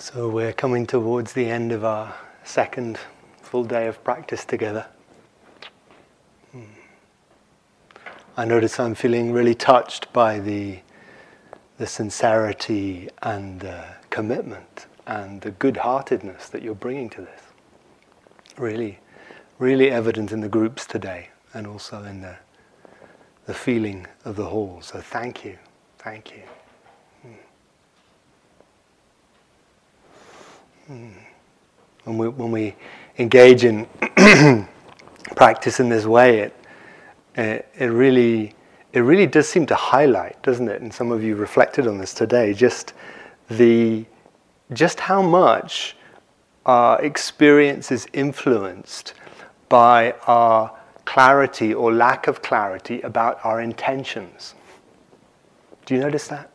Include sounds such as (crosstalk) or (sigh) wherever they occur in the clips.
So we're coming towards the end of our second full day of practice together. Hmm. I notice I'm feeling really touched by the, the sincerity and the commitment and the good heartedness that you're bringing to this. Really, really evident in the groups today and also in the, the feeling of the hall. So thank you, thank you. When we, when we engage in (clears throat) practice in this way, it, it, really, it really does seem to highlight, doesn't it? And some of you reflected on this today, just the, just how much our experience is influenced by our clarity or lack of clarity about our intentions. Do you notice that?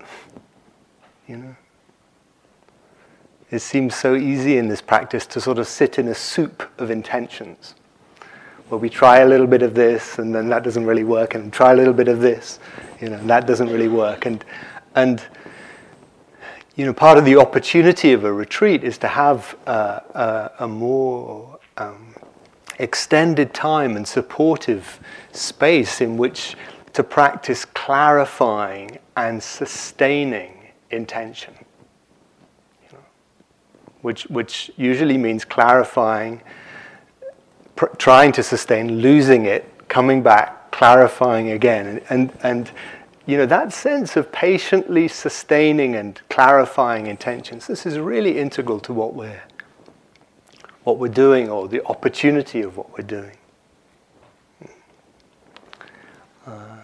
You know? It seems so easy in this practice to sort of sit in a soup of intentions where we try a little bit of this and then that doesn't really work and try a little bit of this, you know, and that doesn't really work. And, and you know, part of the opportunity of a retreat is to have a, a, more um, extended time and supportive space in which to practice clarifying and sustaining intention which, which usually means clarifying, pr- trying to sustain, losing it, coming back, clarifying again. And, and, and you know, that sense of patiently sustaining and clarifying intentions, this is really integral to what we're, what we're doing or the opportunity of what we're doing. Uh,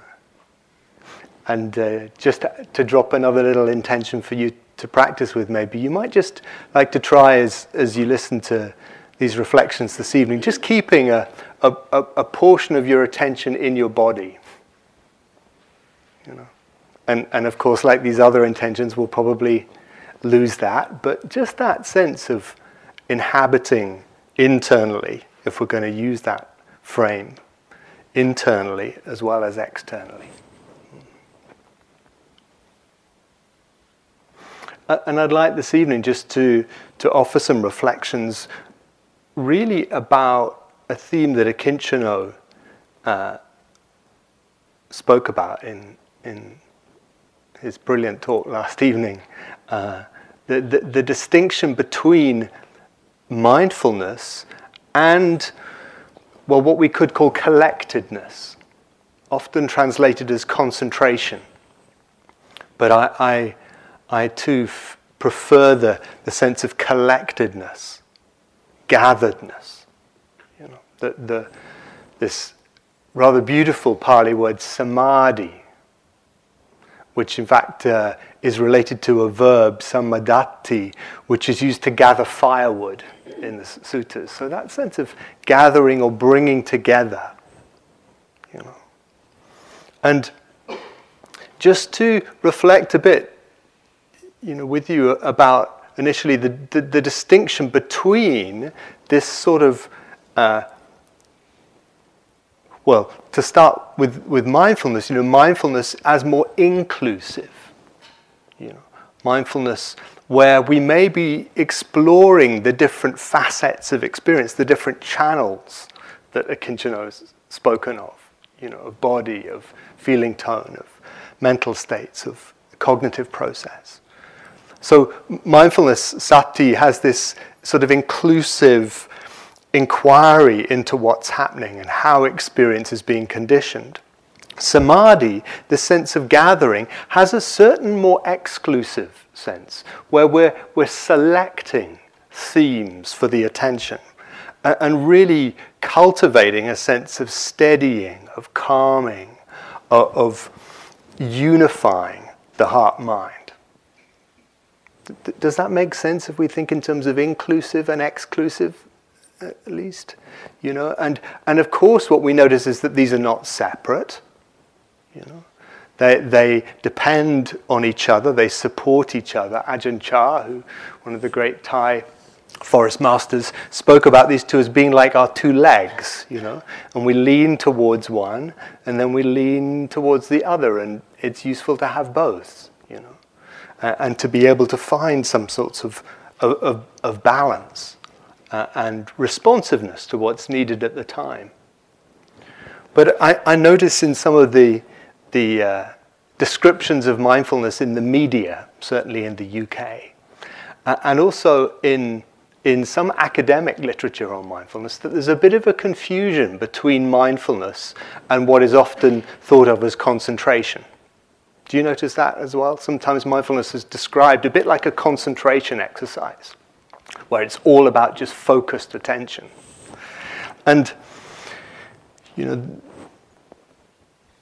and uh, just to drop another little intention for you to practice with maybe. You might just like to try as, as you listen to these reflections this evening just keeping a, a, a portion of your attention in your body you know. And, and of course like these other intentions we'll probably lose that but just that sense of inhabiting internally if we're going to use that frame internally as well as externally and I'd like this evening just to, to offer some reflections really about a theme that Akincano uh, spoke about in, in his brilliant talk (laughs) last evening. Uh, the, the, the distinction between mindfulness and, well, what we could call collectedness, often translated as concentration. But I, I I too f- prefer the, the sense of collectedness, gatheredness. You know, the, the, this rather beautiful Pali word samadhi, which in fact uh, is related to a verb, samadati, which is used to gather firewood in the suttas. So that sense of gathering or bringing together, you know. And just to reflect a bit you know, with you about initially the, the, the distinction between this sort of, uh, well, to start with, with mindfulness, you know, mindfulness as more inclusive. You know, mindfulness where we may be exploring the different facets of experience, the different channels that Akincano has spoken of, you know, of body, of feeling tone, of mental states, of cognitive process. So mindfulness, sati, has this sort of inclusive inquiry into what's happening and how experience is being conditioned. Samadhi, the sense of gathering, has a certain more exclusive sense where we're, we're selecting themes for the attention and really cultivating a sense of steadying, of calming, of unifying the heart mind does that make sense if we think in terms of inclusive and exclusive, at least? You know, and, and of course, what we notice is that these are not separate. You know, they, they depend on each other, they support each other. Ajahn Chah, who, one of the great Thai forest masters, spoke about these two as being like our two legs, you know, and we lean towards one and then we lean towards the other, and it's useful to have both uh, and to be able to find some sorts of of, of, balance uh, and responsiveness to what's needed at the time. But I, I notice in some of the, the uh, descriptions of mindfulness in the media, certainly in the UK, uh, and also in, in some academic literature on mindfulness, that there's a bit of a confusion between mindfulness and what is often thought of as concentration. Do you notice that as well? Sometimes mindfulness is described a bit like a concentration exercise, where it's all about just focused attention. And, you know,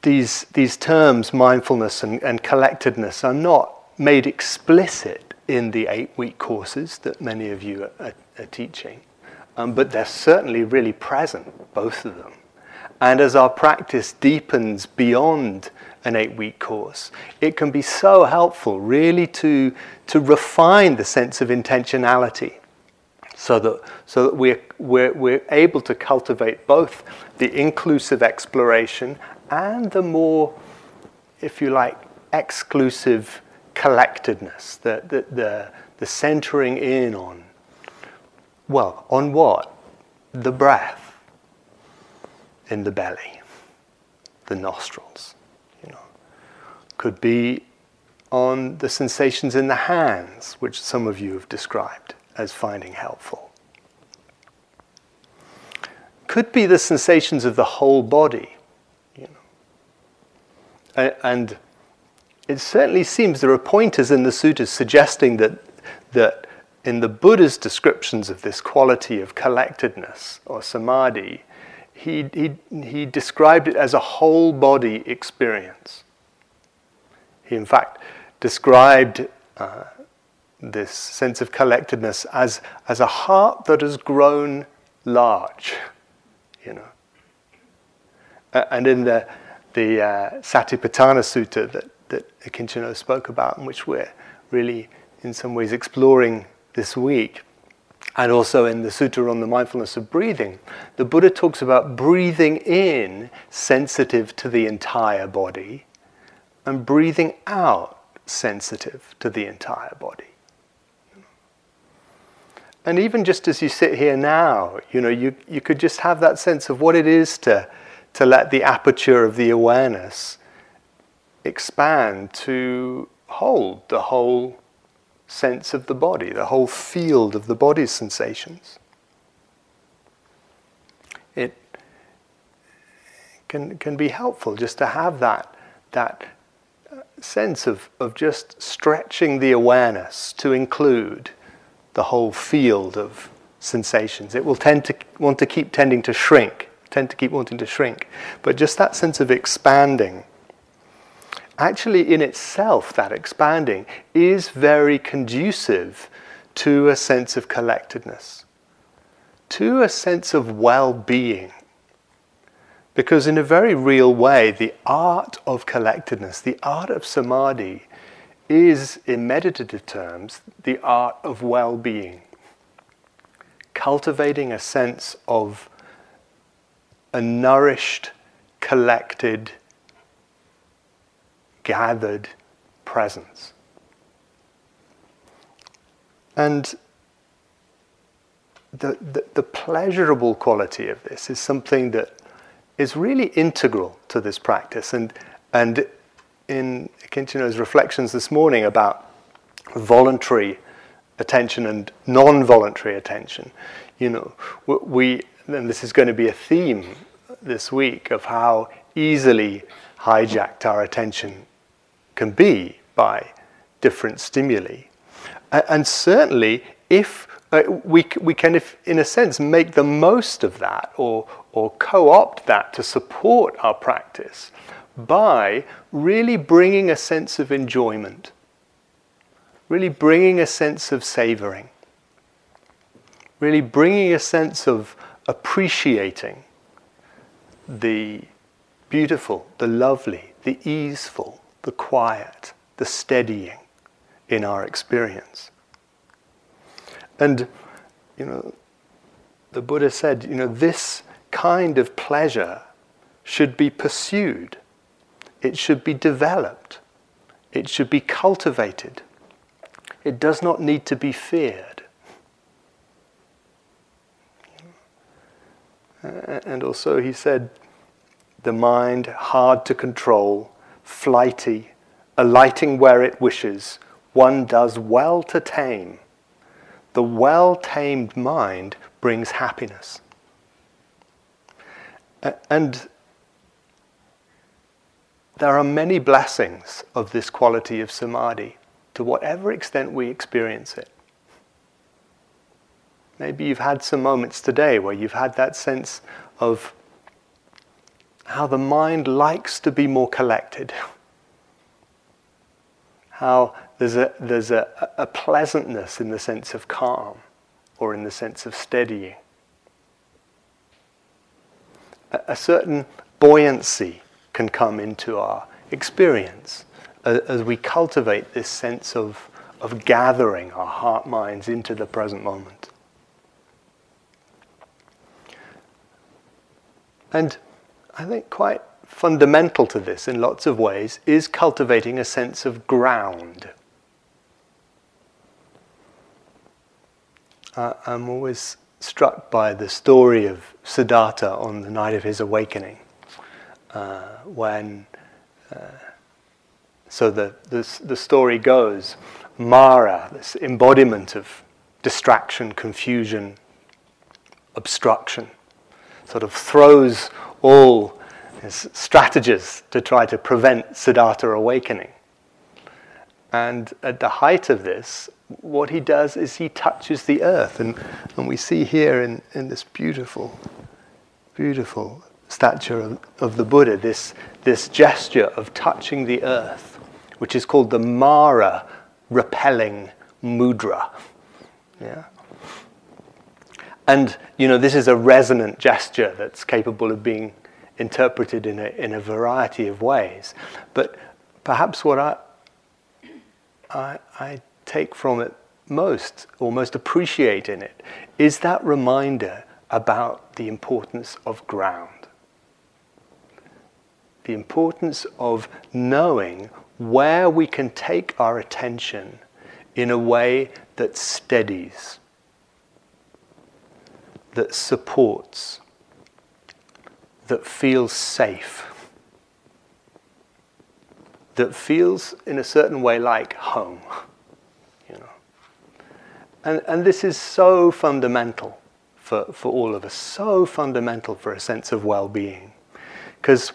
these, these terms, mindfulness and, and collectedness, are not made explicit in the eight week courses that many of you are, are, are teaching, um, but they're certainly really present, both of them. And as our practice deepens beyond an eight week course. It can be so helpful, really, to, to refine the sense of intentionality so that, so that we're, we're, we're able to cultivate both the inclusive exploration and the more, if you like, exclusive collectedness, the, the, the, the centering in on, well, on what? The breath in the belly, the nostrils could be on the sensations in the hands, which some of you have described as finding helpful. Could be the sensations of the whole body, you know. And it certainly seems there are pointers in the sutras suggesting that, that in the Buddha's descriptions of this quality of collectedness or samadhi, he, he, he described it as a whole body experience. He, in fact, described uh, this sense of collectedness as, as a heart that has grown large, you know. Uh, and in the, the uh, Satipatthana Sutta that, that Akincano spoke about, in which we're really, in some ways, exploring this week, and also in the Sutta on the mindfulness of breathing, the Buddha talks about breathing in sensitive to the entire body and breathing out sensitive to the entire body. And even just as you sit here now, you know, you, you could just have that sense of what it is to, to let the aperture of the awareness expand to hold the whole sense of the body, the whole field of the body's sensations. It can, can be helpful just to have that, that sense of, of just stretching the awareness to include the whole field of sensations. It will tend to want to keep tending to shrink, tend to keep wanting to shrink. But just that sense of expanding, actually in itself, that expanding is very conducive to a sense of collectedness, to a sense of well being. Because, in a very real way, the art of collectedness, the art of samadhi, is, in meditative terms, the art of well being. Cultivating a sense of a nourished, collected, gathered presence. And the, the, the, pleasurable quality of this is something that is really integral to this practice. And, and in Akincano's reflections this morning about voluntary attention and non voluntary attention, you know, we, and this is going to be a theme this week of how easily hijacked our attention can be by different stimuli. And certainly, if uh, we, we can, if, in a sense, make the most of that or, or co opt that to support our practice by really bringing a sense of enjoyment, really bringing a sense of savoring, really bringing a sense of appreciating the beautiful, the lovely, the easeful, the quiet, the steadying in our experience. And, you know, the Buddha said, you know, this kind of pleasure should be pursued, it should be developed, it should be cultivated. It does not need to be feared. And also, he said, the mind hard to control, flighty, alighting where it wishes, one does well to tame. The well tamed mind brings happiness. And there are many blessings of this quality of samadhi to whatever extent we experience it. Maybe you've had some moments today where you've had that sense of how the mind likes to be more collected. (laughs) How there's a, there's a, a pleasantness in the sense of calm or in the sense of steadying. A, a certain buoyancy can come into our experience as, as we cultivate this sense of, of gathering our heart minds into the present moment. And I think quite fundamental to this in lots of ways is cultivating a sense of ground. uh, I'm always struck by the story of Siddhartha on the night of his awakening, uh, when. Uh, so the, the, the story goes Mara, this embodiment of distraction, confusion, obstruction, sort of throws all his strategies to try to prevent Siddhartha awakening. And at the height of this, what he does is he touches the earth. And, and we see here in, in this beautiful, beautiful statue of, of the Buddha, this, this gesture of touching the earth, which is called the Mara repelling mudra. Yeah? And, you know, this is a resonant gesture that's capable of being interpreted in a, in a variety of ways. But perhaps what I, I, I take from it most, or most appreciate in it, is that reminder about the importance of ground. The importance of knowing where we can take our attention in a way that steadies, that supports, that feels safe, that feels in a certain way like home. And, and this is so fundamental for, for all of us, so fundamental for a sense of well being. Because,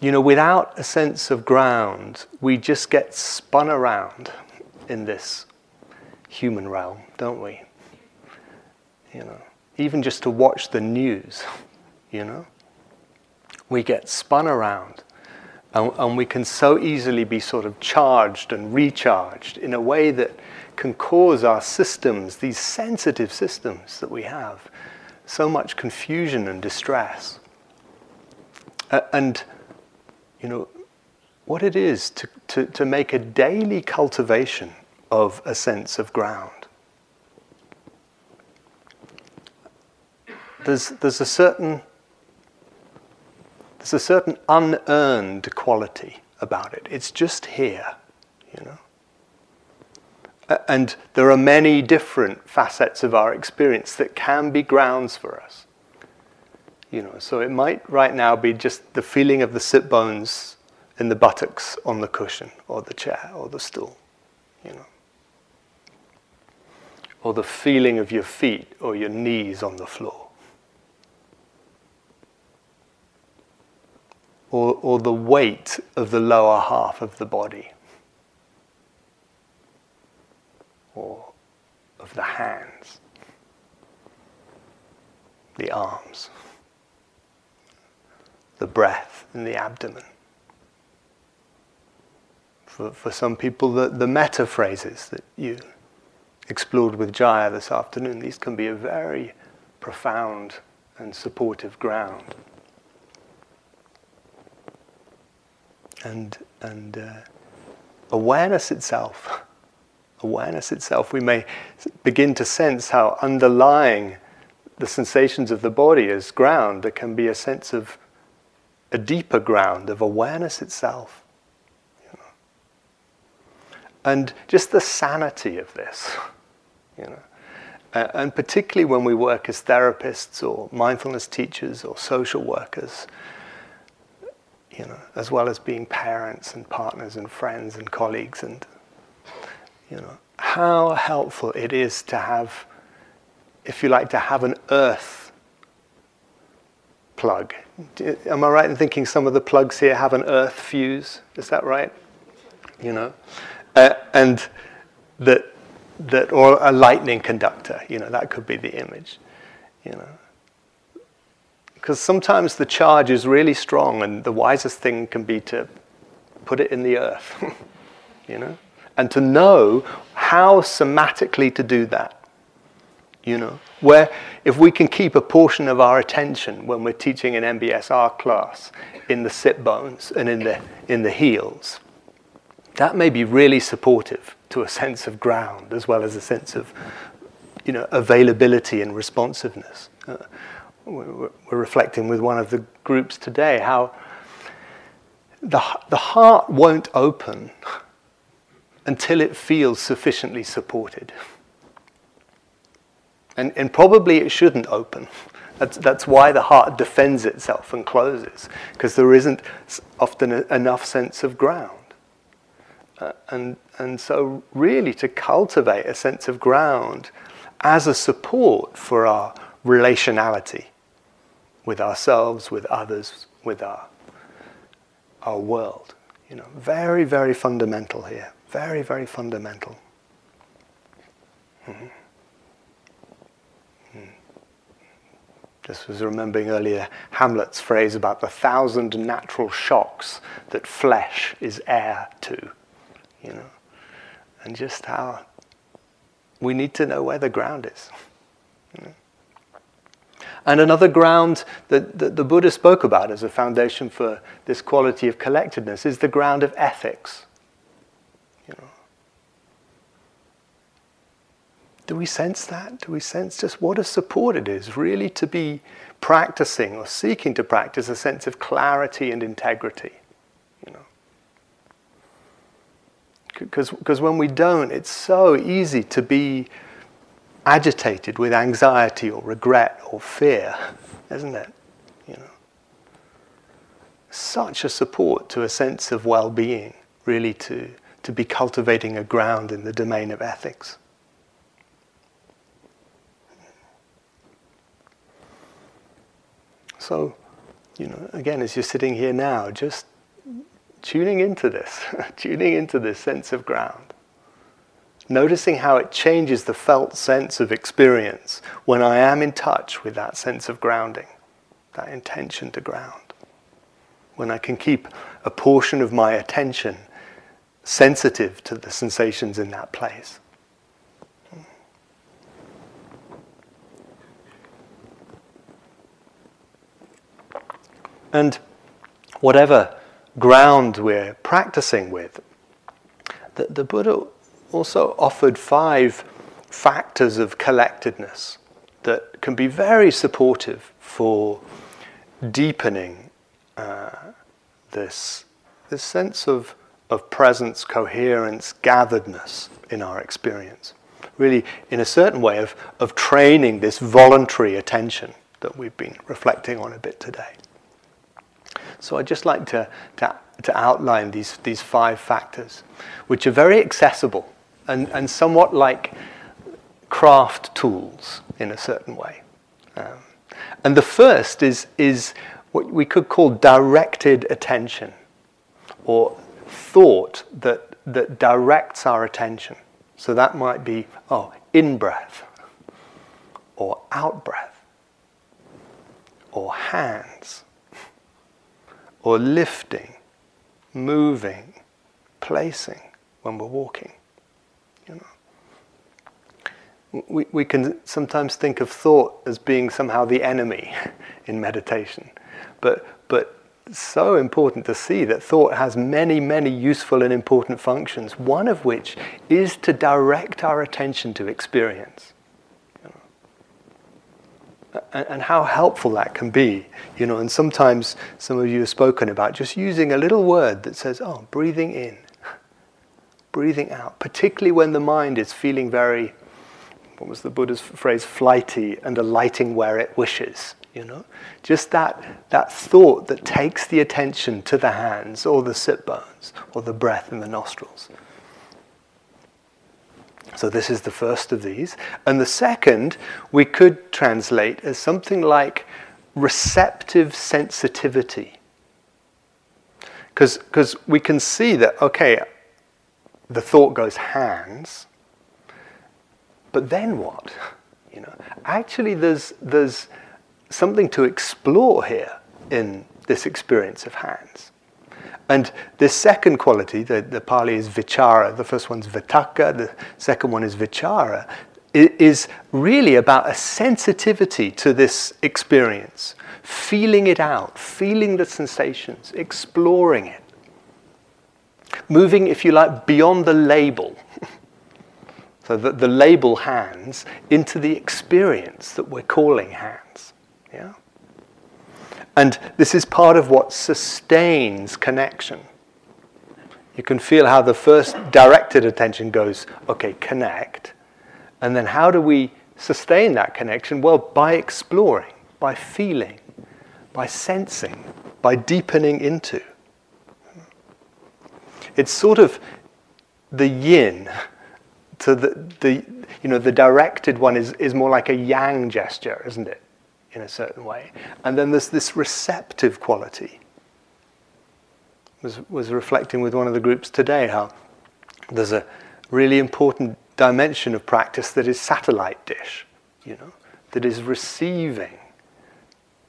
you know, without a sense of ground, we just get spun around in this human realm, don't we? You know, even just to watch the news, (laughs) you know, we get spun around. And, and we can so easily be sort of charged and recharged in a way that can cause our systems, these sensitive systems that we have, so much confusion and distress. Uh, and, you know, what it is to, to, to make a daily cultivation of a sense of ground. There's, there's a certain there's a certain unearned quality about it. It's just here, you know. And there are many different facets of our experience that can be grounds for us. You know, so it might right now be just the feeling of the sit bones in the buttocks on the cushion or the chair or the stool, you know. Or the feeling of your feet or your knees on the floor. Or, or the weight of the lower half of the body. or of the hands, the arms, the breath in the abdomen. For, for some people, the, the metta phrases that you explored with Jaya this afternoon, these can be a very profound and supportive ground. And, and uh, awareness itself (laughs) awareness itself, we may begin to sense how underlying the sensations of the body as ground, there can be a sense of a deeper ground of awareness itself. You know. And just the sanity of this, (laughs) you know. Uh, and particularly when we work as therapists or mindfulness teachers or social workers, you know, as well as being parents and partners and friends and colleagues and you know, how helpful it is to have, if you like, to have an earth plug. Am I right in thinking some of the plugs here have an earth fuse? Is that right? You know, uh, and that that or a lightning conductor. You know, that could be the image. You know, because sometimes the charge is really strong, and the wisest thing can be to put it in the earth. (laughs) you know and to know how somatically to do that. You know, where if we can keep a portion of our attention when we're teaching an MBSR class in the sit bones and in the, in the heels, that may be really supportive to a sense of ground as well as a sense of you know, availability and responsiveness. Uh, we're, reflecting with one of the groups today how the, the heart won't open until it feels sufficiently supported. And, and probably it shouldn't open. That's, that's why the heart defends itself and closes, because there isn't often a, enough sense of ground. Uh, and, and so, really, to cultivate a sense of ground as a support for our relationality with ourselves, with others, with our, our world. You know, very, very fundamental here. Very, very fundamental. Mm-hmm. Mm. This was remembering earlier Hamlet's phrase about the thousand natural shocks that flesh is heir to, you know, and just how we need to know where the ground is. You know? And another ground that, that the Buddha spoke about as a foundation for this quality of collectedness is the ground of ethics. You know, Do we sense that? Do we sense just what a support it is really to be practicing or seeking to practice a sense of clarity and integrity? Because when we don't, it's so easy to be agitated with anxiety or regret or fear, isn't it? You know, such a support to a sense of well-being, really to to be cultivating a ground in the domain of ethics. So, you know, again, as you're sitting here now, just tuning into this, (laughs) tuning into this sense of ground. Noticing how it changes the felt sense of experience when I am in touch with that sense of grounding, that intention to ground. When I can keep a portion of my attention sensitive to the sensations in that place. And whatever ground we're practicing with, the, the Buddha also offered five factors of collectedness that can be very supportive for deepening uh, this, this sense of, of presence, coherence, gatheredness in our experience. Really, in a certain way, of, of training this voluntary attention that we've been reflecting on a bit today. So I'd just like to, to, to outline these, these five factors, which are very accessible and, and somewhat like craft tools in a certain way. Um, and the first is, is what we could call directed attention or thought that, that directs our attention. So that might be, oh, in breath or out breath or hands or lifting, moving, placing when we're walking. We, we can sometimes think of thought as being somehow the enemy (laughs) in meditation, but, but so important to see that thought has many, many useful and important functions, one of which is to direct our attention to experience and, how helpful that can be, you know. And sometimes some of you have spoken about just using a little word that says, "Oh, breathing in, (laughs) breathing out," particularly when the mind is feeling very, what was the Buddha's phrase, flighty and alighting where it wishes. You know, just that that thought that takes the attention to the hands or the sit bones or the breath in the nostrils. So this is the first of these, and the second we could translate as something like receptive sensitivity. Because we can see that, okay, the thought goes hands, but then what? You know, actually, there's, there's something to explore here in this experience of hands. And this second quality, the, the Pali is vichara, the first one's vitakka, the second one is vichara, is really about a sensitivity to this experience, feeling it out, feeling the sensations, exploring it. Moving, if you like, beyond the label. (laughs) so that the label hands into the experience that we're calling hands. Yeah? And this is part of what sustains connection. You can feel how the first directed attention goes, okay, connect. And then how do we sustain that connection? Well, by exploring, by feeling, by sensing, by deepening into. It's sort of the yin to the, the you know, the directed one is, is more like a yang gesture, isn't it? In a certain way. And then there's this receptive quality. Was, was reflecting with one of the groups today how there's a really important dimension of practice that is satellite dish, you know, that is receiving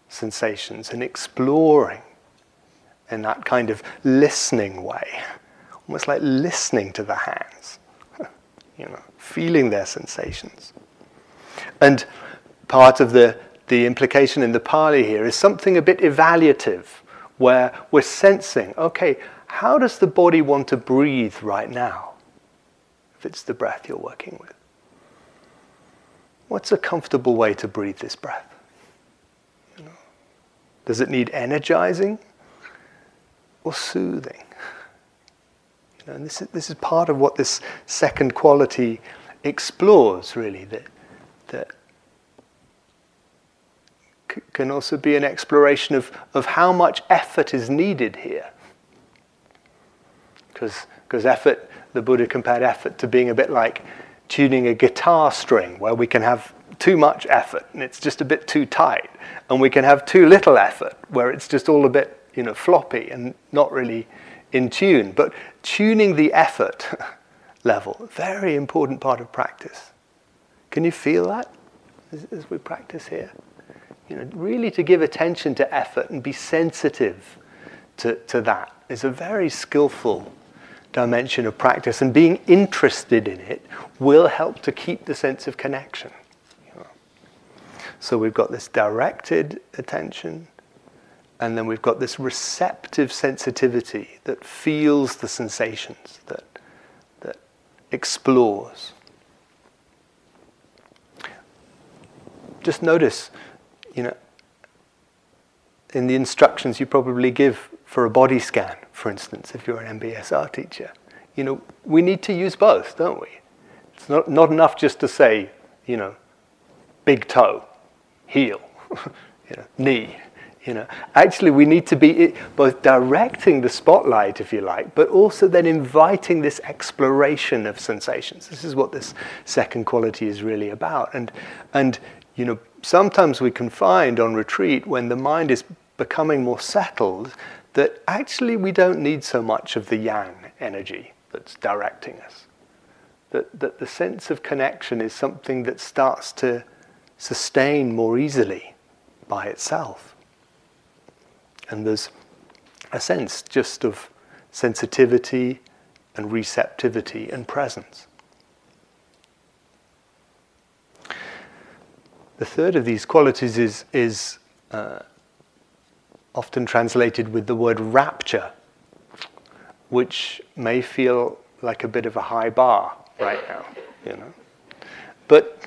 sensations and exploring in that kind of listening way, almost like listening to the hands, you know, feeling their sensations. And part of the, the implication in the Pali here is something a bit evaluative, where we're sensing, okay, how does the body want to breathe right now? If it's the breath you're working with. What's a comfortable way to breathe this breath? Does it need energizing or soothing? And this is, this is part of what this second quality explores, really, that, that c- can also be an exploration of, of how much effort is needed here. Because effort, the Buddha compared effort to being a bit like tuning a guitar string, where we can have too much effort and it's just a bit too tight, and we can have too little effort where it's just all a bit you know floppy and not really in tune. But tuning the effort (laughs) level, very important part of practice. Can you feel that as, as we practice here? You know, really to give attention to effort and be sensitive to, to that is a very skillful dimension of practice, and being interested in it will help to keep the sense of connection. So we've got this directed attention, and then we've got this receptive sensitivity that feels the sensations, that, that explores. Just notice, you know, in the instructions you probably give for a body scan, for instance, if you're an MBSR teacher, you know, we need to use both, don't we? It's not, not enough just to say, you know, big toe heel, (laughs) you know, knee. You know, actually, we need to be eh, both directing the spotlight, if you like, but also then inviting this exploration of sensations. This is what this second quality is really about. And, and you know, sometimes we can find on retreat when the mind is becoming more settled that actually we don't need so much of the yang energy that's directing us. That, that the sense of connection is something that starts to sustain more easily by itself. And there's a sense just of sensitivity and receptivity and presence. The third of these qualities is, is uh, often translated with the word rapture, which may feel like a bit of a high bar right now, you know. But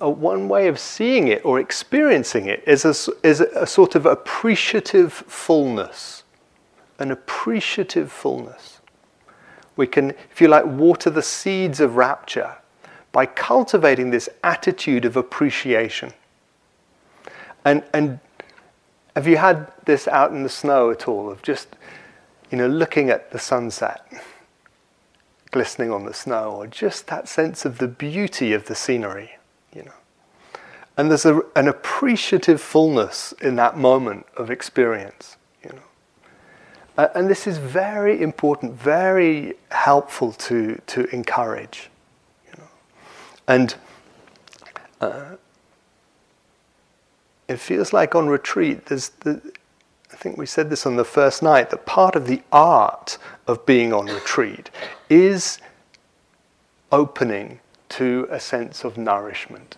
a, one way of seeing it or experiencing it is a, is a sort of appreciative fullness, an appreciative fullness. We can, if you like, water the seeds of rapture by cultivating this attitude of appreciation. And, and have you had this out in the snow at all, of just, you know, looking at the sunset, glistening on the snow, or just that sense of the beauty of the scenery? And there's a, an appreciative fullness in that moment of experience, you know. Uh, and this is very important, very helpful to, to encourage, you know. And uh, it feels like on retreat, there's the, I think we said this on the first night, that part of the art of being on retreat is opening to a sense of nourishment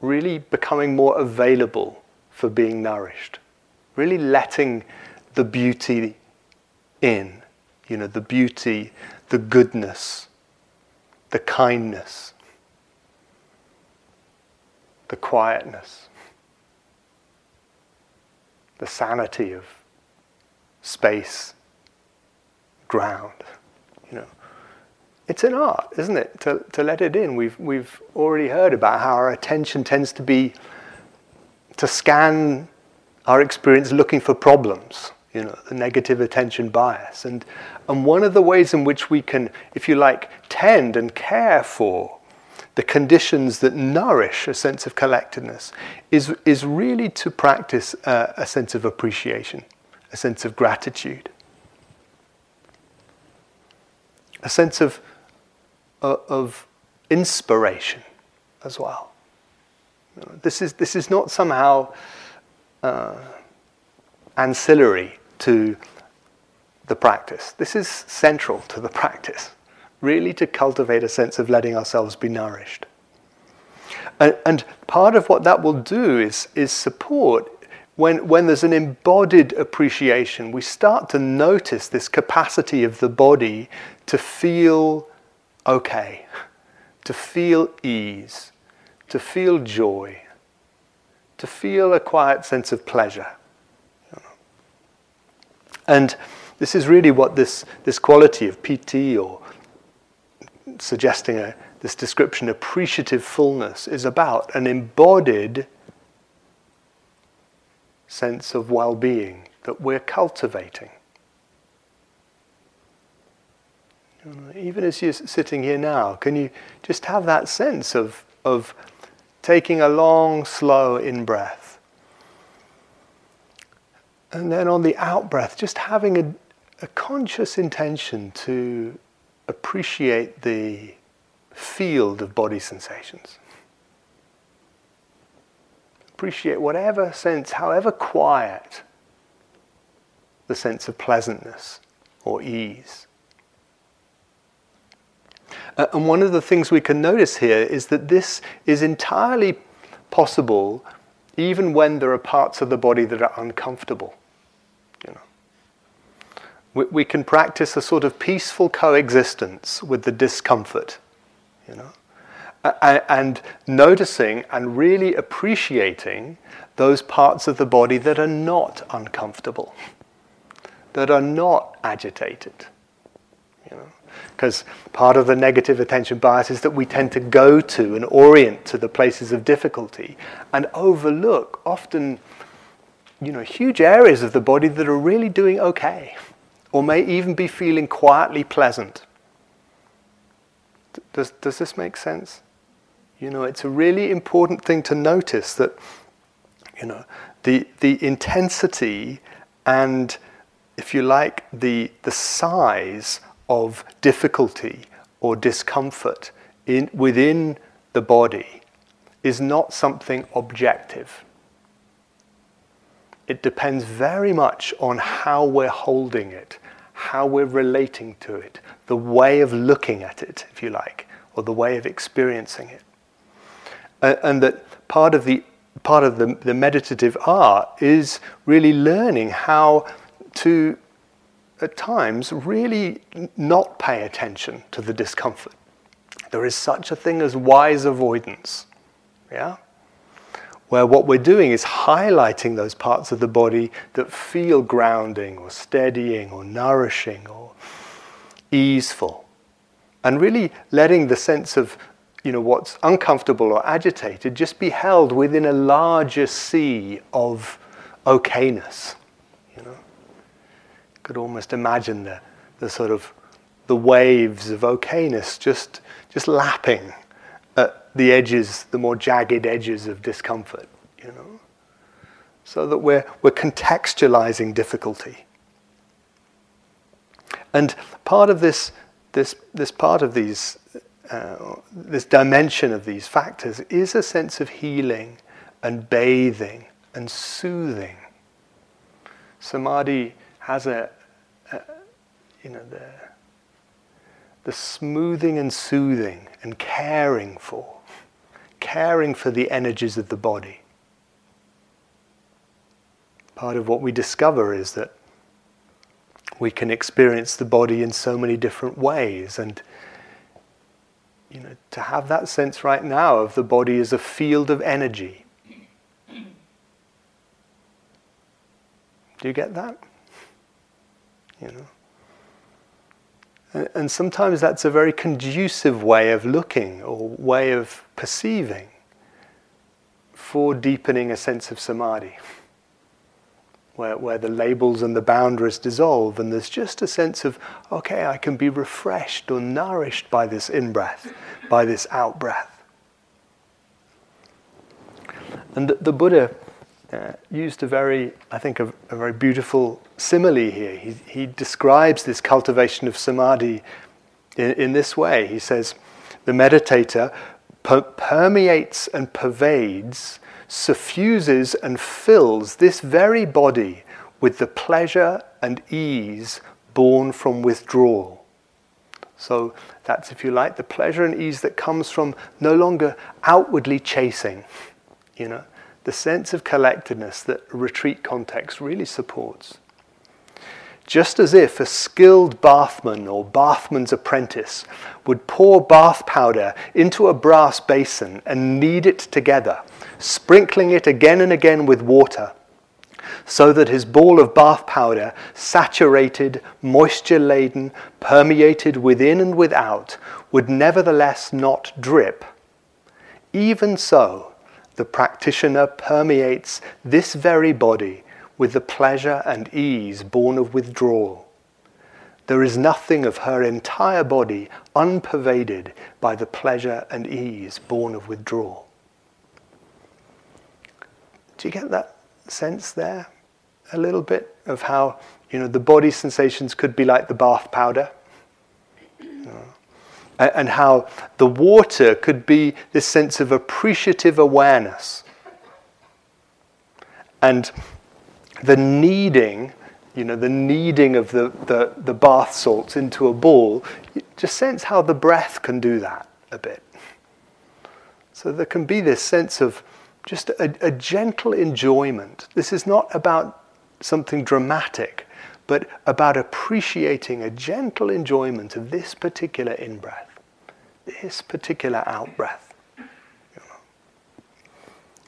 really becoming more available for being nourished, really letting the beauty in, you know, the beauty, the goodness, the kindness, the quietness, the sanity of space, ground, it's an art, isn't it? To, to let it in. We've, we've already heard about how our attention tends to be to scan our experience looking for problems, you know, the negative attention bias. And, and one of the ways in which we can, if you like, tend and care for the conditions that nourish a sense of collectedness is, is really to practice a, a sense of appreciation, a sense of gratitude, a sense of of inspiration as well. This is, this is not somehow uh, ancillary to the practice. This is central to the practice, really to cultivate a sense of letting ourselves be nourished. And, and part of what that will do is, is support when, when there's an embodied appreciation, we start to notice this capacity of the body to feel okay, to feel ease, to feel joy, to feel a quiet sense of pleasure. And this is really what this, this quality of piti or suggesting a, this description, appreciative fullness, is about an embodied sense of well being that we're cultivating. Even as you're sitting here now, can you just have that sense of, of taking a long, slow in breath? And then on the out breath, just having a, a conscious intention to appreciate the field of body sensations. Appreciate whatever sense, however quiet, the sense of pleasantness or ease. Uh, and one of the things we can notice here is that this is entirely possible even when there are parts of the body that are uncomfortable. You know. we, we can practice a sort of peaceful coexistence with the discomfort. You know. And noticing and really appreciating those parts of the body that are not uncomfortable, that are not agitated. Because part of the negative attention bias is that we tend to go to and orient to the places of difficulty and overlook often you know, huge areas of the body that are really doing okay or may even be feeling quietly pleasant. Does, does this make sense? You know, it's a really important thing to notice that, you know, the, the intensity and, if you like, the, the size of difficulty or discomfort in, within the body is not something objective. It depends very much on how we're holding it, how we're relating to it, the way of looking at it, if you like, or the way of experiencing it. Uh, and that part of the part of the, the meditative art is really learning how to at times really not pay attention to the discomfort. There is such a thing as wise avoidance. Yeah? Where what we're doing is highlighting those parts of the body that feel grounding or steadying or nourishing or easeful. And really letting the sense of you know, what's uncomfortable or agitated just be held within a larger sea of okayness. Could almost imagine the, the sort of the waves of okayness just just lapping at the edges, the more jagged edges of discomfort. You know, so that we're we're contextualizing difficulty. And part of this this this part of these uh, this dimension of these factors is a sense of healing and bathing and soothing. Samadhi has a you know, the, the smoothing and soothing and caring for, caring for the energies of the body. Part of what we discover is that we can experience the body in so many different ways and you know, to have that sense right now of the body as a field of energy. Do you get that? You know? And, sometimes that's a very conducive way of looking or way of perceiving for deepening a sense of samadhi where, where the labels and the boundaries dissolve, and there's just a sense of, okay, I can be refreshed or nourished by this in breath, by this out breath. And the, the Buddha uh, used a very, I think, a, a, very beautiful simile here. He, he describes this cultivation of samadhi in, in this way. He says, the meditator per- permeates and pervades suffuses and fills this very body with the pleasure and ease born from withdrawal. So that's, if you like, the pleasure and ease that comes from no longer outwardly chasing, you know, the sense of collectedness that retreat context really supports. Just as if a skilled bathman or bathman's apprentice would pour bath powder into a brass basin and knead it together sprinkling it again and again with water, so that his ball of bath powder, saturated, moisture laden, permeated within and without, would nevertheless not drip. Even so, the practitioner permeates this very body with the pleasure and ease born of withdrawal. There is nothing of her entire body unpervaded by the pleasure and ease born of withdrawal. Do you get that sense there? A little bit of how, you know, the body sensations could be like the bath powder. And how the water could be this sense of appreciative awareness. And the kneading, you know, the kneading of the, the, the bath salts into a ball, just sense how the breath can do that a bit. So there can be this sense of just a, a gentle enjoyment. This is not about something dramatic, but about appreciating a gentle enjoyment of this particular in breath, this particular out breath.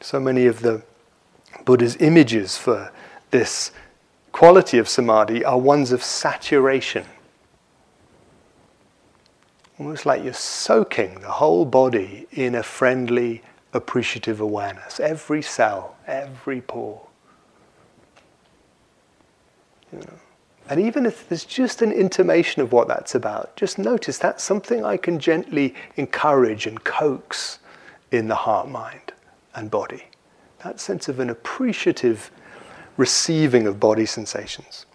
So many of the Buddha's images for this quality of samadhi are ones of saturation. Almost like you're soaking the whole body in a friendly, appreciative awareness. Every cell, every pore. You know. And even if there's just an intimation of what that's about, just notice that's something I can gently encourage and coax in the heart, mind, and body. That sense of an appreciative receiving of body sensations.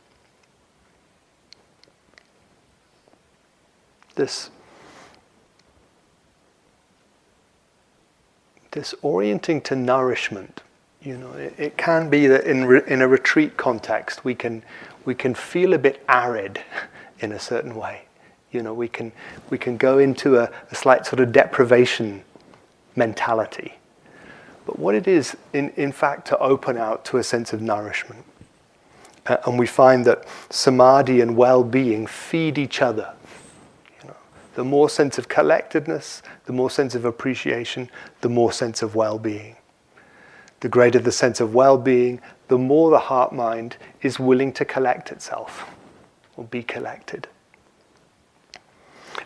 This this orienting to nourishment. You know, it, it can be that in, re, in a retreat context, we can, we can feel a bit arid (laughs) in a certain way. You know, we can, we can go into a, a slight sort of deprivation mentality. But what it is, in, in fact, to open out to a sense of nourishment. Uh, and we find that samadhi and well being feed each other You know, the more sense of collectedness, the more sense of appreciation, the more sense of well being. The greater the sense of well being, the more the heart mind is willing to collect itself or be collected.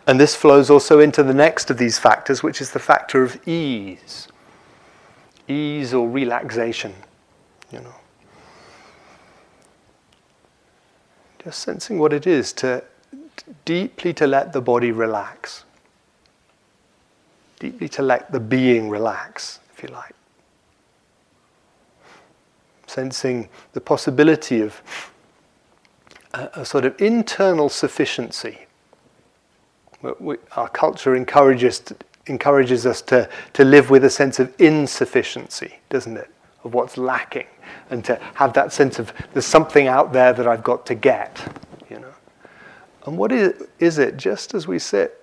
And this flows also into the next of these factors, which is the factor of ease. Ease or relaxation, you know. Just sensing what it is to deeply to let the body relax. Deeply to let the being relax, if you like. Sensing the possibility of a, a sort of internal sufficiency we, our culture encourages, encourages us to, to live with a sense of insufficiency, doesn't it? Of what's lacking. And to have that sense of there's something out there that I've got to get, you know. And what is, is it, just as we sit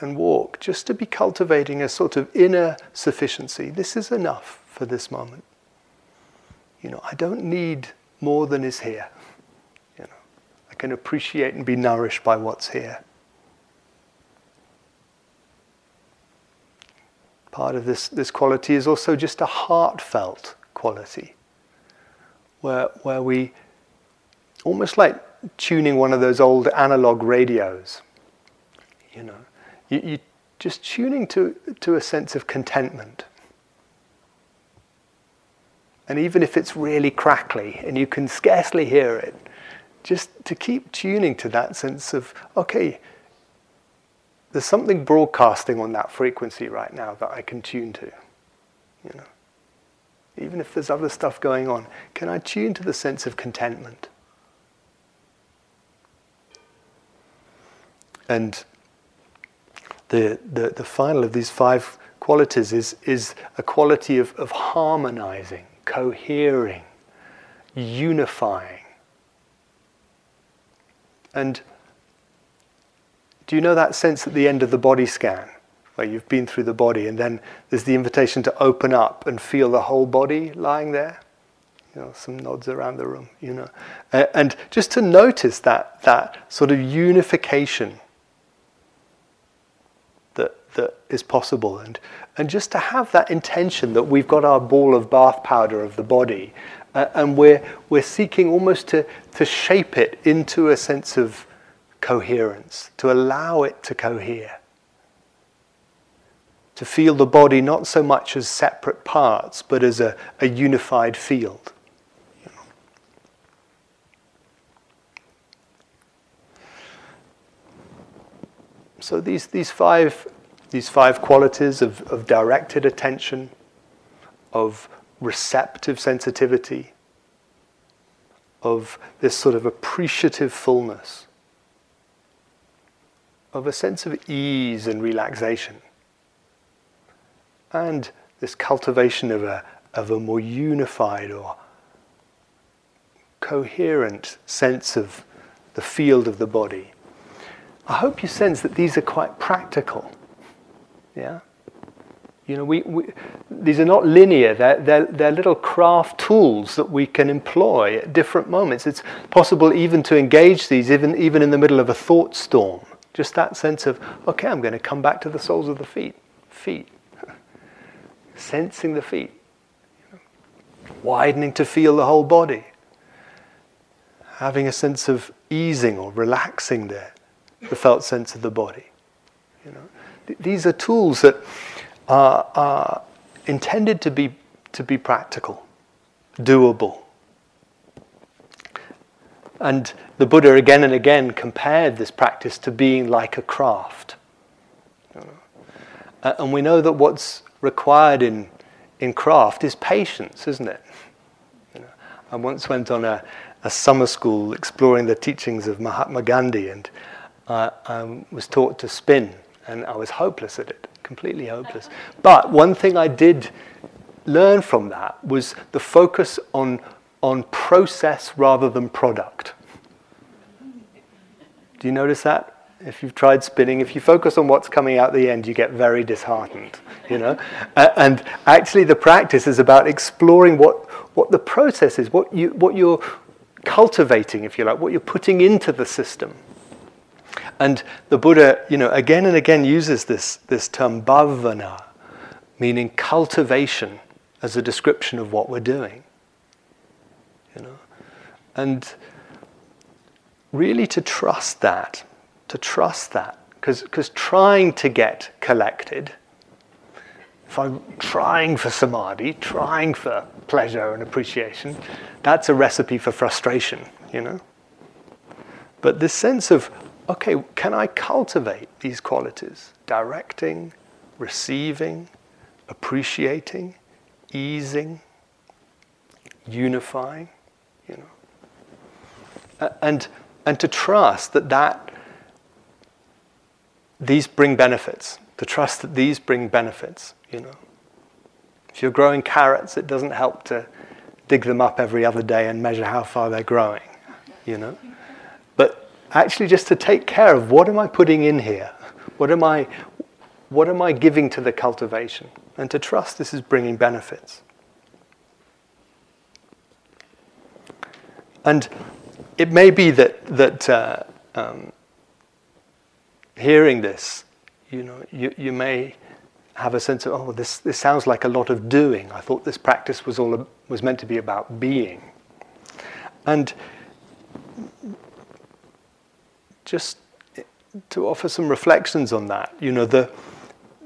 and walk, just to be cultivating a sort of inner sufficiency? This is enough for this moment. You know, I don't need more than is here. You know, I can appreciate and be nourished by what's here. Part of this, this quality is also just a heartfelt quality, where, where we, almost like tuning one of those old analog radios, you know, you, you just tuning to, to a sense of contentment. And even if it's really crackly and you can scarcely hear it, just to keep tuning to that sense of, okay, there's something broadcasting on that frequency right now that I can tune to. You know, even if there's other stuff going on, can I tune to the sense of contentment? And the, the, the final of these five qualities is, is a quality of, of harmonizing, cohering, unifying. And do you know that sense at the end of the body scan, where you've been through the body and then there's the invitation to open up and feel the whole body lying there? You know, some nods around the room, you know. And just to notice that, that sort of unification that, is possible and, and just to have that intention that we've got our ball of bath powder of the body uh, and we're, we're seeking almost to, to shape it into a sense of coherence, to allow it to cohere. To feel the body not so much as separate parts, but as a, a unified field. So these, these, five, these five qualities of, of directed attention, of receptive sensitivity, of this sort of appreciative fullness, of a sense of ease and relaxation. And this cultivation of a, of a more unified or coherent sense of the field of the body. I hope you sense that these are quite practical. Yeah? You know, we, we, these are not linear, they're, they're, they're little craft tools that we can employ at different moments. It's possible even to engage these even, even in the middle of a thought storm. Just that sense of, okay, I'm going to come back to the soles of the feet. Feet. (laughs) Sensing the feet. Widening to feel the whole body. Having a sense of easing or relaxing there, the felt sense of the body. You know, Th- these are tools that are, are intended to be, to be practical, doable. And the Buddha again and again compared this practice to being like a craft. Uh, and we know that what's required in, in craft is patience, isn't it? You know, I once went on a, a summer school exploring the teachings of Mahatma Gandhi and uh, I was taught to spin and I was hopeless at it, completely hopeless. But one thing I did learn from that was the focus on, on process rather than product. Do you notice that? If you've tried spinning, if you focus on what's coming out the end, you get very disheartened, you know? and actually the practice is about exploring what, what the process is, what, you, what you're cultivating, if you like, what you're putting into the system. And the Buddha, you know, again and again uses this, this term bhavana, meaning cultivation as a description of what we're doing. You know? And really to trust that, to trust that Because trying to get collected, if I'm trying for samadhi, trying for pleasure and appreciation, that's a recipe for frustration, you know? But this sense of, okay, can I cultivate these qualities? Directing, receiving, appreciating, easing, unifying, you know. And, and to trust that, that these bring benefits, to trust that these bring benefits, you know. If you're growing carrots, it doesn't help to dig them up every other day and measure how far they're growing, you know. But actually just to take care of what am I putting in here? What am I what am I giving to the cultivation? And to trust this is bringing benefits. And it may be that, that uh, um, hearing this, you know, you, you may have a sense of, oh, this, this sounds like a lot of doing. I thought this practice was, all, was meant to be about being. And just to offer some reflections on that, you know, the,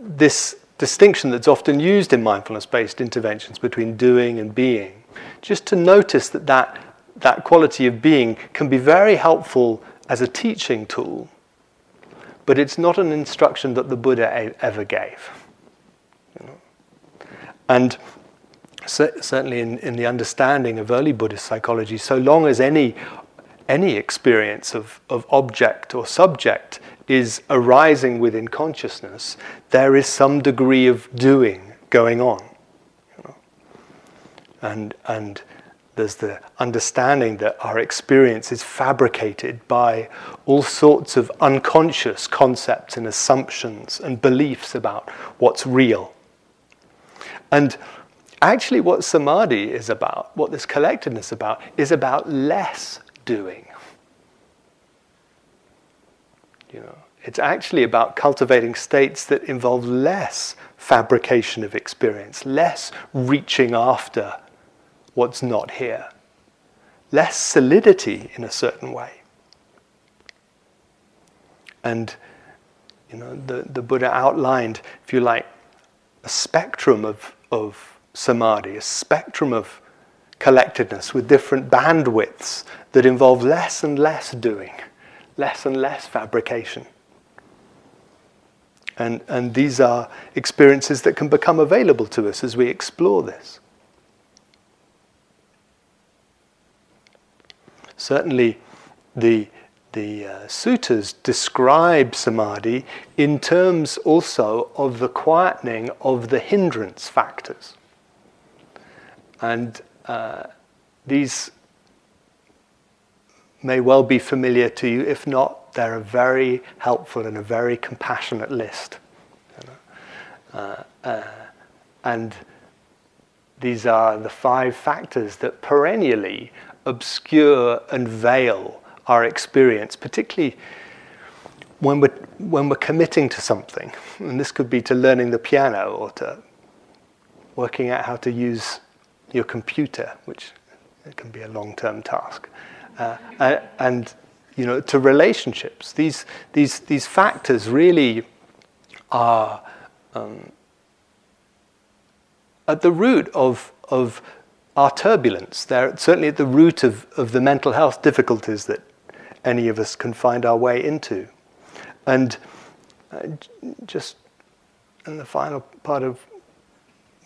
this distinction that's often used in mindfulness based interventions between doing and being, just to notice that, that that quality of being can be very helpful as a teaching tool, but it's not an instruction that the Buddha ever gave. And certainly in, in the understanding of early Buddhist psychology, so long as any, any experience of, of object or subject is arising within consciousness, there is some degree of doing going on. And, and there's the understanding that our experience is fabricated by all sorts of unconscious concepts and assumptions and beliefs about what's real. And actually, what samadhi is about, what this collectedness is about, is about less doing. You know, it's actually about cultivating states that involve less fabrication of experience, less reaching after what's not here, less solidity in a certain way. And you know, the, the Buddha outlined, if you like, a spectrum of, of samadhi, a spectrum of collectedness with different bandwidths that involve less and less doing, less and less fabrication. And, and these are experiences that can become available to us as we explore this. Certainly, the, the uh, suttas describe samadhi in terms also of the quietening of the hindrance factors. And uh, these may well be familiar to you. If not, they're a very helpful and a very compassionate list. Uh, uh, and these are the five factors that perennially obscure and veil our experience, particularly when we're, when we're committing to something. And this could be to learning the piano or to working out how to use your computer, which can be a long term task. Uh, and you know, to relationships. These, these, these factors really are um, at the root of, of our turbulence. They're certainly at the root of, of the mental health difficulties that any of us can find our way into. And uh, just in the final part of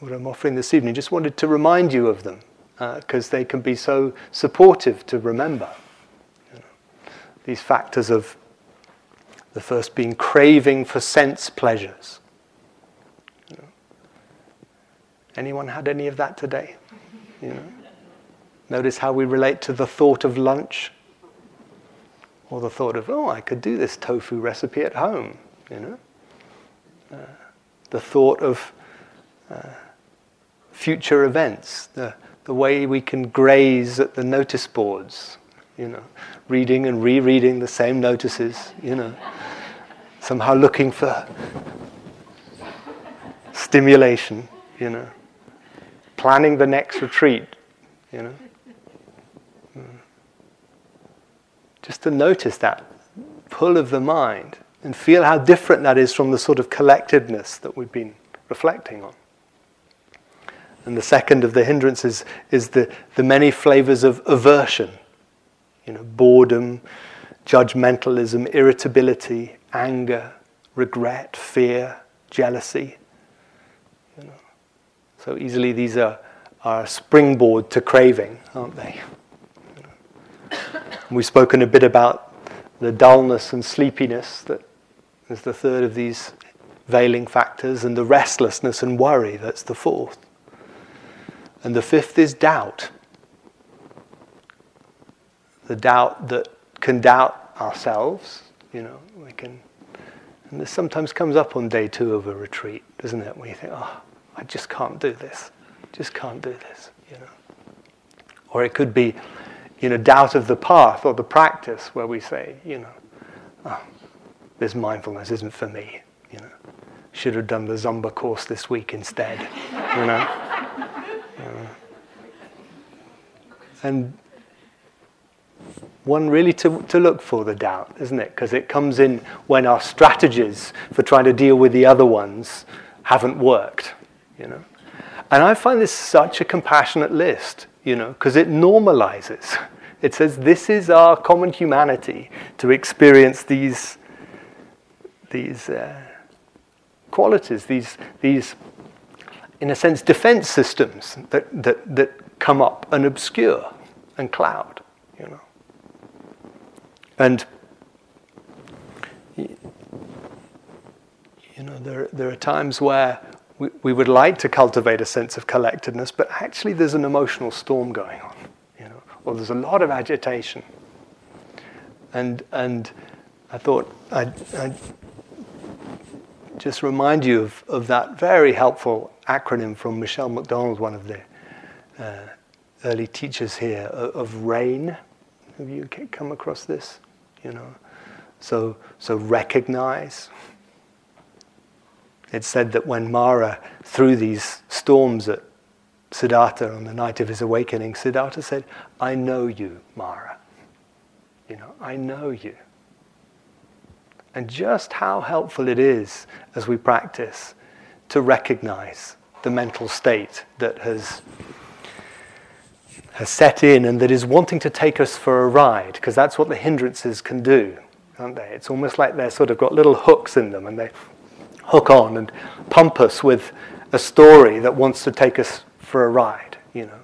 what I'm offering this evening, just wanted to remind you of them because uh, they can be so supportive to remember. You know, these factors of the first being craving for sense pleasures. You know. Anyone had any of that today? You know? Notice how we relate to the thought of lunch or the thought of, oh, I could do this tofu recipe at home, you know? Uh, the thought of uh, future events, the, the way we can graze at the notice boards, you know, reading and rereading the same notices, you know, somehow looking for stimulation, you know planning the next retreat, you know. Hmm. Just to notice that pull of the mind, and feel how different that is from the sort of collectedness that we've been reflecting on. And the second of the hindrances is the, the many flavors of aversion, you know, boredom, judgmentalism, irritability, anger, regret, fear, jealousy. You know. So easily these are, are a springboard to craving, aren't they? You (coughs) know. We've spoken a bit about the dullness and sleepiness that is the third of these veiling factors, and the restlessness and worry, that's the fourth. And the fifth is doubt. The doubt that can doubt ourselves, you know, we can. And this sometimes comes up on day two of a retreat, doesn't it? When you think, oh, I just can't do this. Just can't do this, you know. Or it could be, you know, doubt of the path or the practice where we say, you know, oh, this mindfulness isn't for me, you know. Should have done the Zumba course this week instead, you know. Uh, and one really to, to look for the doubt, isn't it? Because it comes in when our strategies for trying to deal with the other ones haven't worked, you know. And I find this such a compassionate list, you know, because it normalizes. It says this is our common humanity to experience these, these uh, qualities, these, these, in a sense, defense systems that, that, that come up and obscure and cloud, you know. And you know, there, there are times where we, we would like to cultivate a sense of collectedness, but actually there's an emotional storm going on, you know, or there's a lot of agitation. And, and I thought I'd, I'd just remind you of, of that very helpful acronym from Michele McDonald, one of the uh, early teachers here, of, RAIN. Have you come across this? you know. So, so recognize. It's said that when Mara threw these storms at Siddhartha on the night of his awakening, Siddhartha said, I know you, Mara. You know, I know you. And just how helpful it is as we practice to recognize the mental state that has has set in and that is wanting to take us for a ride, because that's what the hindrances can do, aren't they? It's almost like they're sort of got little hooks in them and they hook on and pump us with a story that wants to take us for a ride, you know,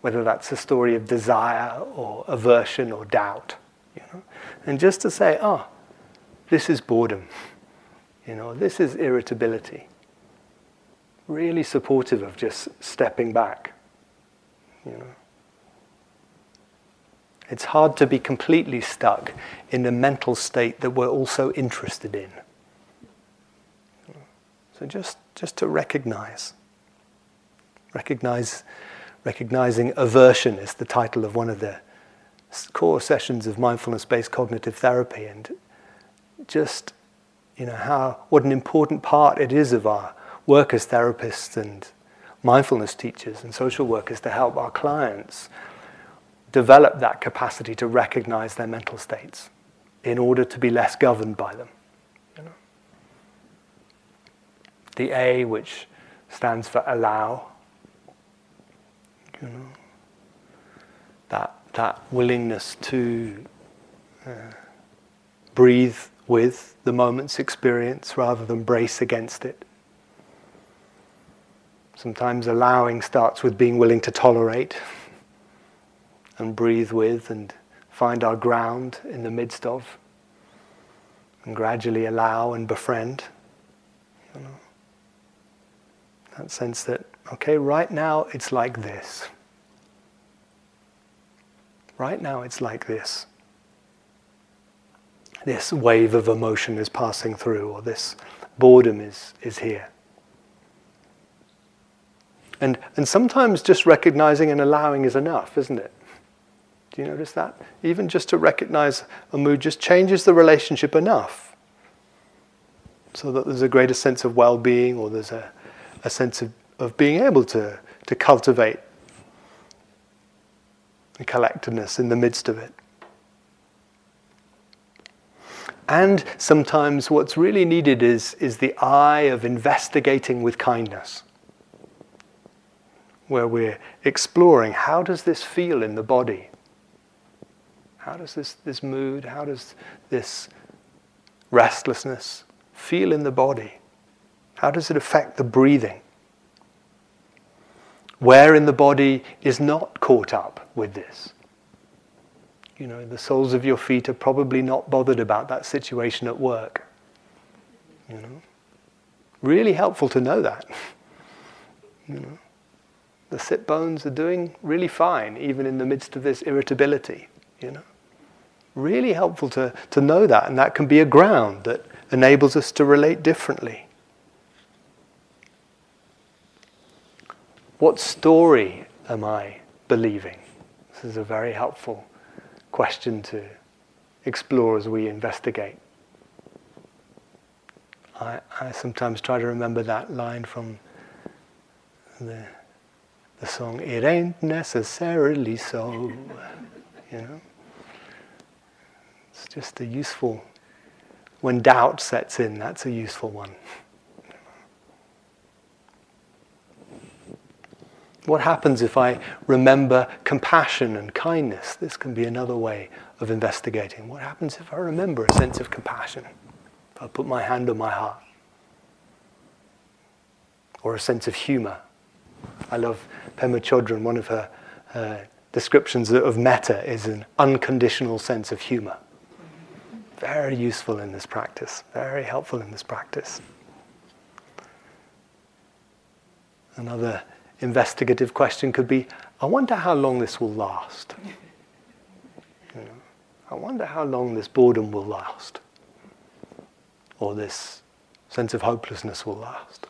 whether that's a story of desire or aversion or doubt, you know. And just to say, oh, this is boredom, you know, this is irritability. Really supportive of just stepping back, you know. It's hard to be completely stuck in the mental state that we're also interested in. So just, just to recognize. Recognize recognizing aversion is the title of one of the core sessions of mindfulness-based cognitive therapy and just you know how what an important part it is of our work as therapists and mindfulness teachers and social workers to help our clients develop that capacity to recognize their mental states in order to be less governed by them. You know? The A, which stands for allow, you know, that, that willingness to uh, breathe with the moment's experience rather than brace against it. Sometimes allowing starts with being willing to tolerate and breathe with and find our ground in the midst of and gradually allow and befriend. You know, that sense that, okay, right now it's like this. Right now it's like this. This wave of emotion is passing through, or this boredom is, is here. And, and sometimes just recognizing and allowing is enough, isn't it? Do you notice that? Even just to recognize a mood just changes the relationship enough so that there's a greater sense of well being or there's a, a sense of, of being able to, to cultivate a collectedness in the midst of it. And sometimes what's really needed is, is the eye of investigating with kindness, where we're exploring how does this feel in the body? How does this, this mood, how does this restlessness feel in the body? How does it affect the breathing? Where in the body is not caught up with this? You know, the soles of your feet are probably not bothered about that situation at work. You know, really helpful to know that. (laughs) you know, the sit bones are doing really fine, even in the midst of this irritability. You know, really helpful to, to know that, and that can be a ground that enables us to relate differently. What story am I believing? This is a very helpful question to explore as we investigate. I, I sometimes try to remember that line from the, the song, It Ain't Necessarily So. You know? Just a useful, when doubt sets in, that's a useful one. What happens if I remember compassion and kindness? This can be another way of investigating. What happens if I remember a sense of compassion? If I put my hand on my heart? Or a sense of humor? I love Pema Chodron, one of her uh, descriptions of metta is an unconditional sense of humor. Very useful in this practice, very helpful in this practice. Another investigative question could be I wonder how long this will last. I wonder how long this boredom will last, or this sense of hopelessness will last.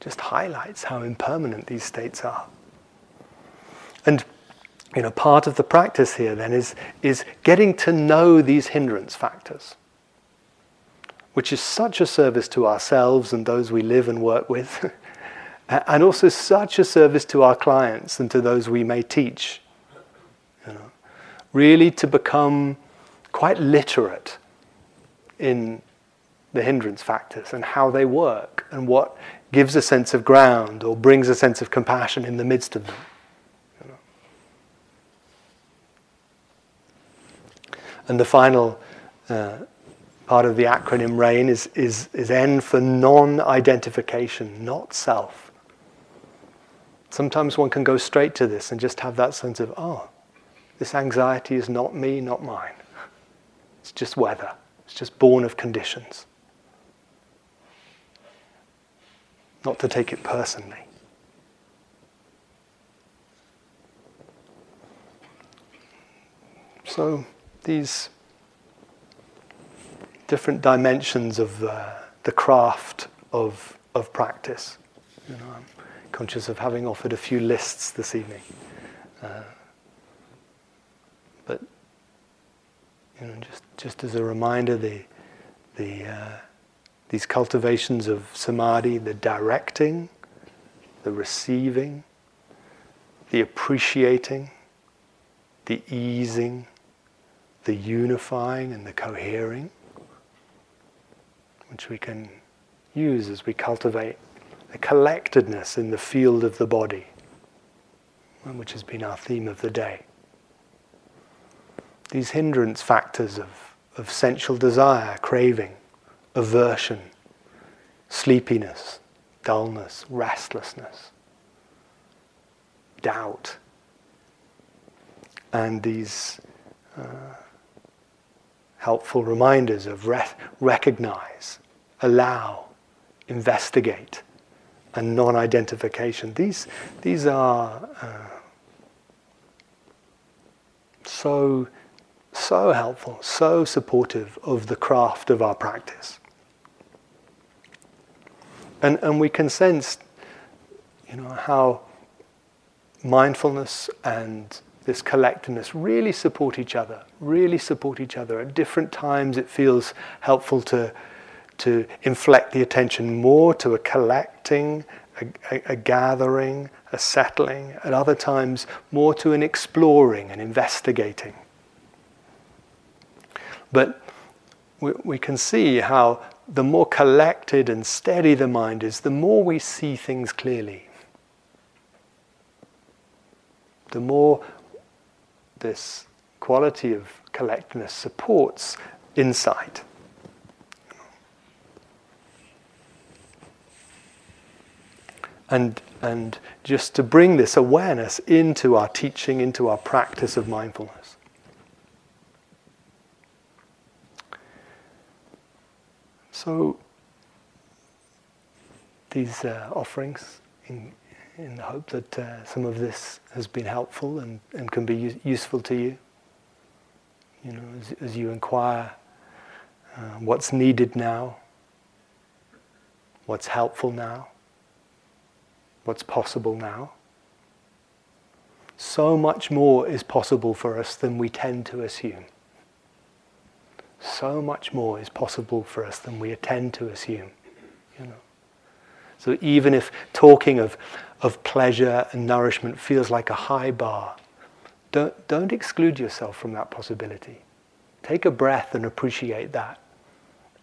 Just highlights how impermanent these states are. And you know, part of the practice here then is, is getting to know these hindrance factors, which is such a service to ourselves and those we live and work with. (laughs) and also such a service to our clients and to those we may teach. You know, really to become quite literate in the hindrance factors and how they work and what gives a sense of ground or brings a sense of compassion in the midst of them. You know. And the final uh, part of the acronym RAIN is, is, is N for non identification, not self. Sometimes one can go straight to this and just have that sense of, oh, this anxiety is not me, not mine. It's just weather, it's just born of conditions. Not to take it personally. So, these different dimensions of the, the craft of, of practice. You know, conscious of having offered a few lists this evening. Uh, but you know, just just as a reminder, the the uh, these cultivations of samadhi, the directing, the receiving, the appreciating, the easing, the unifying, and the cohering, which we can use as we cultivate a collectedness in the field of the body, which has been our theme of the day. These hindrance factors of, of sensual desire, craving, aversion, sleepiness, dullness, restlessness, doubt, and these uh, helpful reminders of re- recognize, allow, investigate and non-identification. These, these are uh, so, so helpful, so supportive of the craft of our practice. And, and we can sense, you know, how mindfulness and this collectiveness, really support each other, really support each other. At different times, it feels helpful to to inflect the attention more to a collecting, a, a, a, gathering, a settling, at other times more to an exploring and investigating. But we, we can see how the more collected and steady the mind is, the more we see things clearly. The more this quality of collectedness supports insight. And, and just to bring this awareness into our teaching, into our practice of mindfulness. So, these uh, offerings, in, in the hope that uh, some of this has been helpful and, and can be useful to you, you know, as, as you inquire uh, what's needed now, what's helpful now what's possible now. So much more is possible for us than we tend to assume. So much more is possible for us than we tend to assume. So even if talking of, of pleasure and nourishment feels like a high bar, don't, don't exclude yourself from that possibility. Take a breath and appreciate that.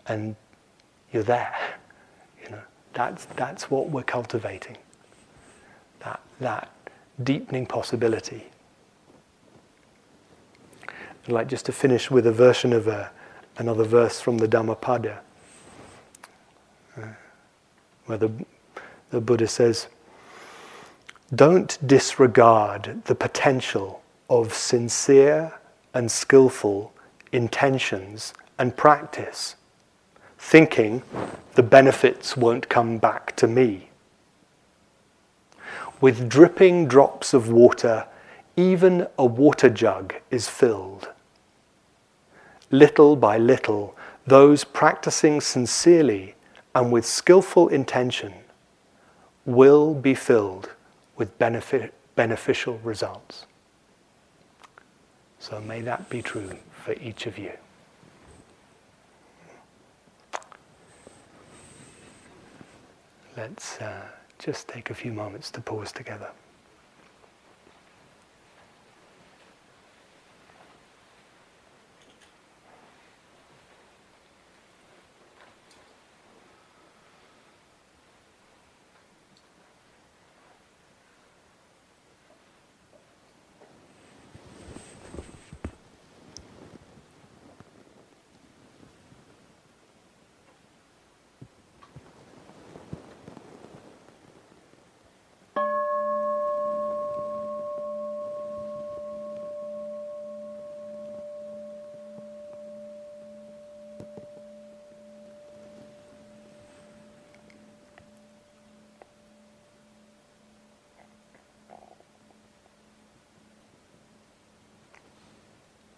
And you're there. (laughs) You know, that's, that's what we're cultivating that, that deepening possibility. I'd like just to finish with a version of a, another verse from the Dhammapada, uh, where the, the Buddha says, Don't disregard the potential of sincere and skillful intentions and practice, thinking the benefits won't come back to me. With dripping drops of water, even a water jug is filled. Little by little, those practicing sincerely and with skillful intention will be filled with benefit, beneficial results. So may that be true for each of you. Let's. Uh, just take a few moments to pause together.